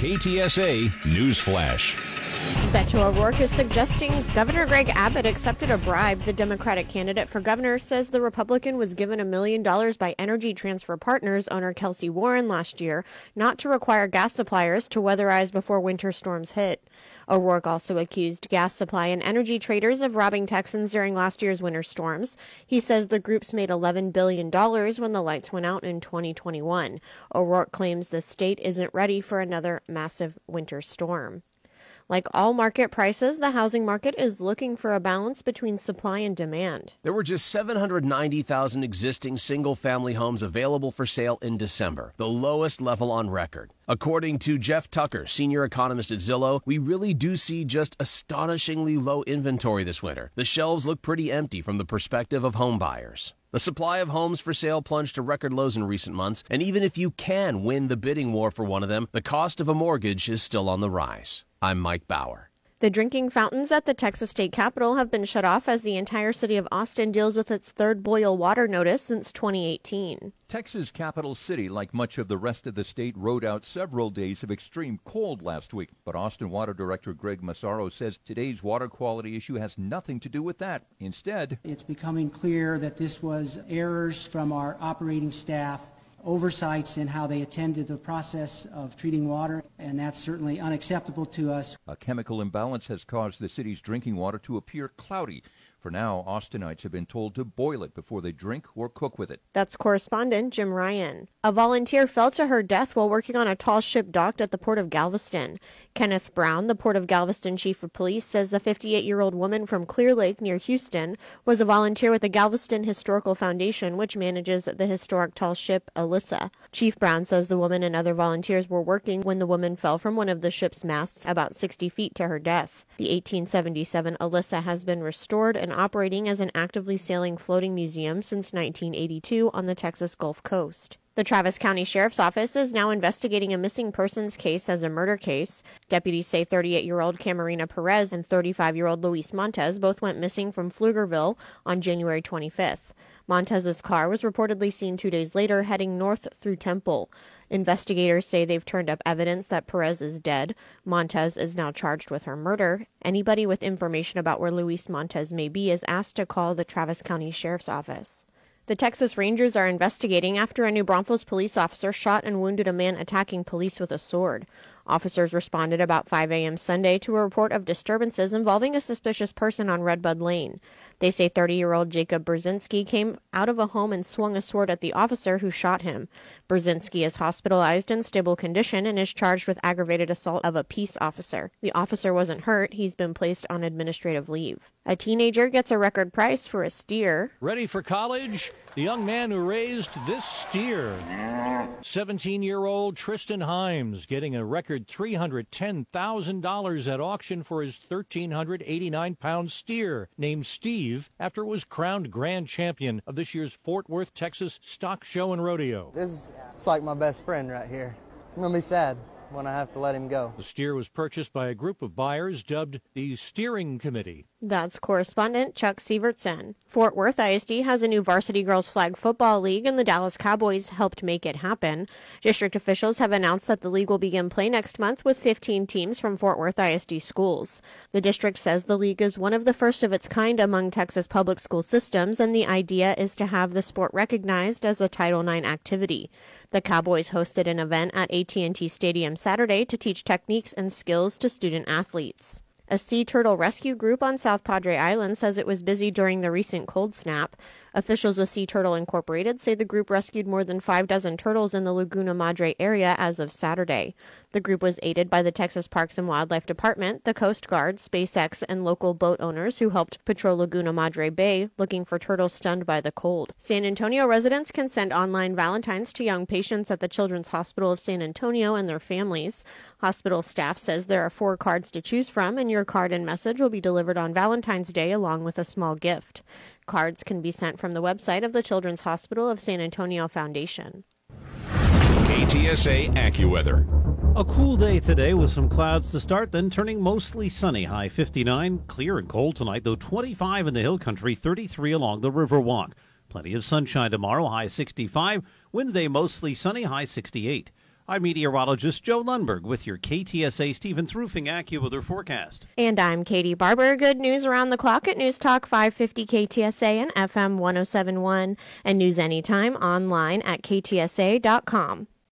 KTSA News Flash. Beto O'Rourke is suggesting Governor Greg Abbott accepted a bribe. The Democratic candidate for governor says the Republican was given a million dollars by Energy Transfer Partners owner Kelcy Warren last year not to require gas suppliers to weatherize before winter storms hit. O'Rourke also accused gas supply and energy traders of robbing Texans during last year's winter storms. He says the groups made $11 billion when the lights went out in 2021. O'Rourke claims the state isn't ready for another massive winter storm. Like all market prices, the housing market is looking for a balance between supply and demand. There were just 790,000 existing single family homes available for sale in December, the lowest level on record. According to Jeff Tucker, senior economist at Zillow, we really do see just astonishingly low inventory this winter. The shelves look pretty empty from the perspective of home buyers. The supply of homes for sale plunged to record lows in recent months, and even if you can win the bidding war for one of them, the cost of a mortgage is still on the rise. I'm Mike Bauer. The drinking fountains at the Texas State Capitol have been shut off as the entire city of Austin deals with its third boil water notice since 2018. Texas capital city, like much of the rest of the state, rode out several days of extreme cold last week. But Austin Water Director Greg Meszaros says today's water quality issue has nothing to do with that. Instead, it's becoming clear that this was errors from our operating staff oversights in how they attended the process of treating water, and that's certainly unacceptable to us. A chemical imbalance has caused the city's drinking water to appear cloudy. For now, Austinites have been told to boil it before they drink or cook with it. That's correspondent Jim Ryan. A volunteer fell to her death while working on a tall ship docked at the port of Galveston. Kenneth Brown, the Port of Galveston chief of police, says the 58 year old woman from Clear Lake near Houston was a volunteer with the Galveston Historical Foundation, which manages the historic tall ship Elissa. Chief Brown says the woman and other volunteers were working when the woman fell from one of the ship's masts about 60 feet to her death. The 1877 Elissa has been restored and operating as an actively sailing floating museum since 1982 on the Texas Gulf Coast. The Travis County Sheriff's Office is now investigating a missing persons case as a murder case. Deputies say 38 year old Camarina Perez and 35 year old Luis Montez both went missing from Pflugerville on January 25th. Montez's car was reportedly seen two days later heading north through Temple. Investigators say they've turned up evidence that Perez is dead. Montez is now charged with her murder. Anybody with information about where Luis Montez may be is asked to call the Travis County Sheriff's Office. The Texas Rangers are investigating after a New Braunfels police officer shot and wounded a man attacking police with a sword. Officers responded about 5 a.m. Sunday to a report of disturbances involving a suspicious person on Redbud Lane. They say 30 year old Jacob Brzezinski came out of a home and swung a sword at the officer who shot him. Brzezinski is hospitalized in stable condition and is charged with aggravated assault of a peace officer. The officer wasn't hurt, he's been placed on administrative leave. A teenager gets a record price for a steer. Ready for college? The young man who raised this steer. 17 year old Tristan Himes getting a record $310,000 at auction for his 1,389 pound steer named Steve after it was crowned grand champion of this year's Fort Worth, Texas Stock Show and Rodeo. This is like my best friend right here. I'm going to be sad when I have to let him go. The steer was purchased by a group of buyers dubbed the Steering Committee. That's correspondent Chuck Sivertsen. Fort Worth ISD has a new varsity girls flag football league, and the Dallas Cowboys helped make it happen. District officials have announced that the league will begin play next month with 15 teams from Fort Worth ISD schools. The district says the league is one of the first of its kind among Texas public school systems, and the idea is to have the sport recognized as a Title IX activity. The Cowboys hosted an event at AT&T Stadium Saturday to teach techniques and skills to student athletes. A sea turtle rescue group on South Padre Island says it was busy during the recent cold snap. Officials with Sea Turtle Incorporated say the group rescued more than five dozen turtles in the Laguna Madre area as of Saturday. The group was aided by the Texas Parks and Wildlife Department, the Coast Guard, SpaceX, and local boat owners who helped patrol Laguna Madre Bay looking for turtles stunned by the cold. San Antonio residents can send online Valentines to young patients at the Children's Hospital of San Antonio and their families. Hospital staff says there are four cards to choose from, and your card and message will be delivered on Valentine's Day along with a small gift. Cards can be sent from the website of the Children's Hospital of San Antonio Foundation. KTSA AccuWeather. A cool day today with some clouds to start, then turning mostly sunny. High 59, clear and cold tonight, though 25 in the hill country, 33 along the Riverwalk. Plenty of sunshine tomorrow, high 65. Wednesday, mostly sunny, high 68. I'm meteorologist Joe Lundberg with your KTSA Stevens Roofing AccuWeather forecast. And I'm Katie Barber. Good news around the clock at News Talk 550 KTSA and FM 1071 and news anytime online at ktsa.com.